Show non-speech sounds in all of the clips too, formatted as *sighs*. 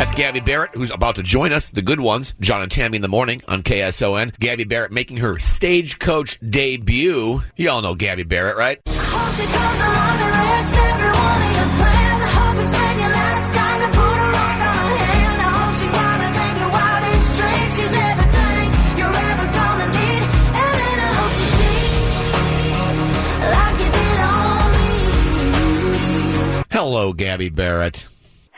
That's Gabby Barrett, who's about to join us, the good ones, John and Tammy in the morning on KSON. Gabby Barrett making her Stagecoach debut. You all know Gabby Barrett, right? Hello, Gabby Barrett.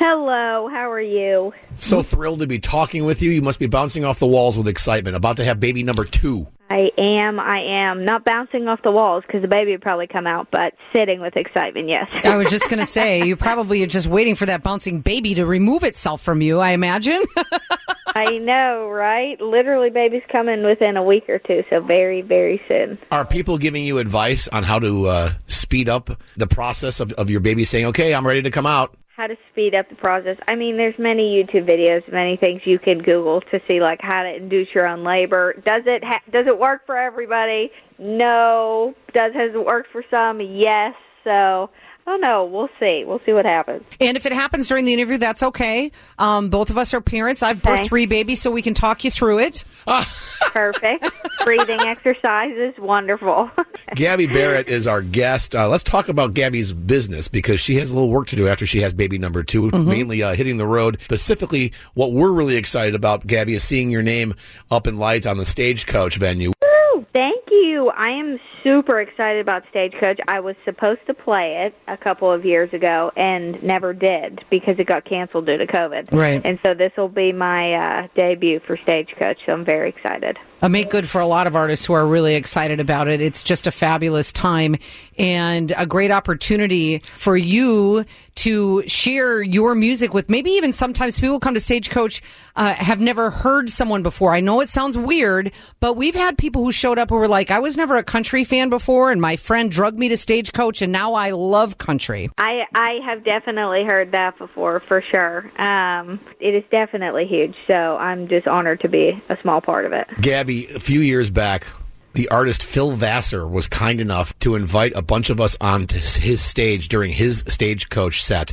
Hello, how are you? So thrilled to be talking with you. You must be bouncing off the walls with excitement. About to have baby number two. I am, I am. Not bouncing off the walls because the baby would probably come out, but sitting with excitement, yes. *laughs* I was just going to say, you probably are just waiting for that bouncing baby to remove itself from you, I imagine. *laughs* I know, right? Literally, baby's coming within a week or two, so very, very soon. Are people giving you advice on how to uh, speed up the process of, of your baby saying, okay, I'm ready to come out? How to speed up the process. I mean, there's many YouTube videos, many things you can Google to see like how to induce your own labor. Does it ha- does it work for everybody? No. Does has it worked for some? Yes. So I don't. We'll see. We'll see what happens. And if it happens during the interview, that's okay. Um, both of us are parents. I've birthed Okay. three babies, so we can talk you through it. *laughs* Perfect. Breathing exercises, wonderful. *laughs* Gabby Barrett is our guest. Uh, let's talk about Gabby's business because she has a little work to do after she has baby number 2 mainly uh, hitting the road. Specifically, what we're really excited about, Gabby, is seeing your name up in lights on the Stagecoach venue. Woo! Thank you. I am super excited about Stagecoach. I was supposed to play it a couple of years ago and never did because it got canceled due to COVID. Right. And so this will be my uh, debut for Stagecoach, so I'm very excited. A make good for a lot of artists who are really excited about it. It's just a fabulous time and a great opportunity for you to share your music with maybe even sometimes people come to Stagecoach uh, have never heard someone before. I know it sounds weird, but we've had people who showed up who were like, I was never a country fan before and my friend drugged me to Stagecoach and now I love country. I I have definitely heard that before for sure. Um, it is definitely huge, so I'm just honored to be a small part of it. Gabby, a few years back, the artist Phil Vassar was kind enough to invite a bunch of us onto his stage during his Stagecoach set.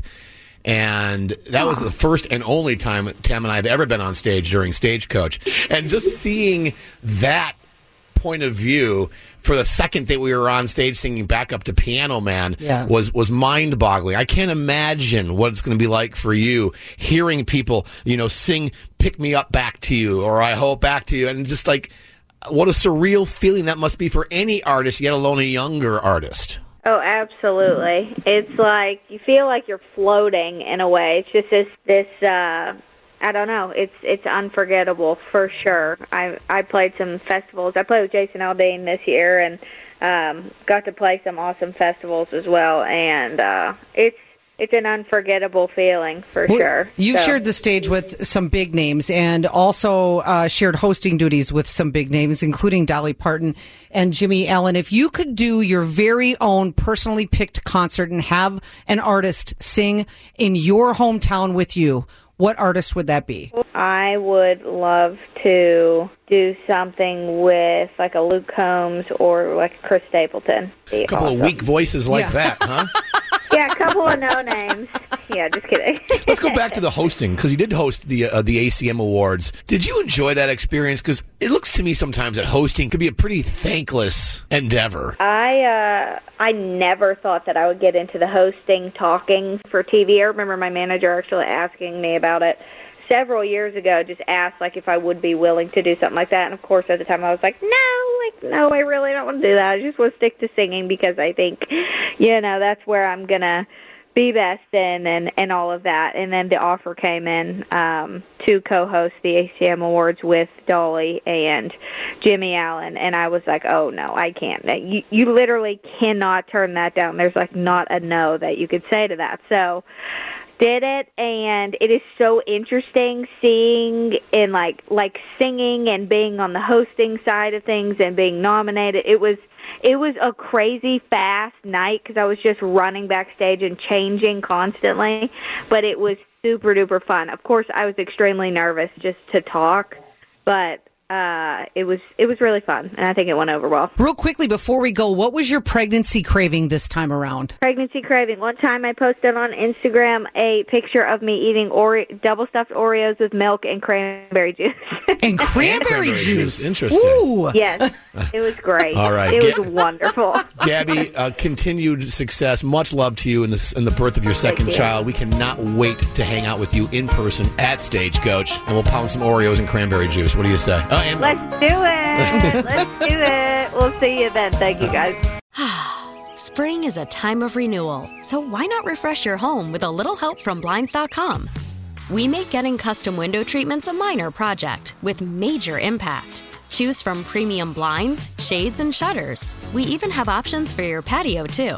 And that was the first and only time Tam and I have ever been on stage during Stagecoach. And just seeing that point of view for the second that we were on stage singing back up to Piano Man Yeah. was was mind boggling. I can't imagine what it's going to be like for you hearing people, you know, sing "Pick Me Up" back to you or "I Hope" back to you, and just like what a surreal feeling that must be for any artist, yet alone a younger artist. Oh, absolutely. It's like you feel like you're floating in a way. It's just this this uh I don't know. It's it's unforgettable for sure. I I played some festivals. I played with Jason Aldean this year and um got to play some awesome festivals as well and uh it's it's an unforgettable feeling for Well, sure. You've So- shared the stage with some big names and also uh, shared hosting duties with some big names, including Dolly Parton and Jimmy Allen. If you could do your very own personally picked concert and have an artist sing in your hometown with you, what artist would that be? I would love to do something with like a Luke Combs or like Chris Stapleton. A couple awesome. of weak voices like Yeah. that, huh? *laughs* Yeah, a couple of no names. Yeah, just kidding. Let's go back to the hosting because you did host the uh, the ACM Awards. Did you enjoy that experience? Because it looks to me sometimes that hosting could be a pretty thankless endeavor. I uh I never thought that I would get into the hosting talking for TV. I remember my manager actually asking me about it. Several years ago just asked like if I would be willing to do something like that. And of course at the time I was like no like no I really don't want to do that. I just want to stick to singing because I think you know that's where I'm going to be best in and and all of that. And then the offer came in um to co-host the ACM awards with Dolly and Jimmy Allen. And I was like oh no I can't. You you literally cannot turn that down. There's like not a no that you could say to that. So did it and it is so interesting seeing and like like singing and being on the hosting side of things and being nominated it was it was a crazy fast night because I was just running backstage and changing constantly, but it was super duper fun. Of course, I was extremely nervous just to talk, but uh, it was it was really fun, and I think it went over well. Real quickly before we go, what was your pregnancy craving this time around? Pregnancy craving. One time I posted on Instagram a picture of me eating Ore- double stuffed Oreos with milk and cranberry juice. *laughs* and cranberry, cranberry juice. juice. Interesting. Ooh. yes, it was great. All right. it Get- was wonderful. *laughs* Gabby, uh, continued success. Much love to you in the in the birth of your second you. child. We cannot wait to hang out with you in person at Stagecoach, and we'll pound some Oreos and cranberry juice. What do you say? Let's do it. *laughs* Let's do it. We'll see you then. Thank you guys. *sighs* Spring is a time of renewal, so why not refresh your home with a little help from Blinds.com? We make getting custom window treatments a minor project with major impact. Choose from premium blinds, shades, and shutters. We even have options for your patio, too.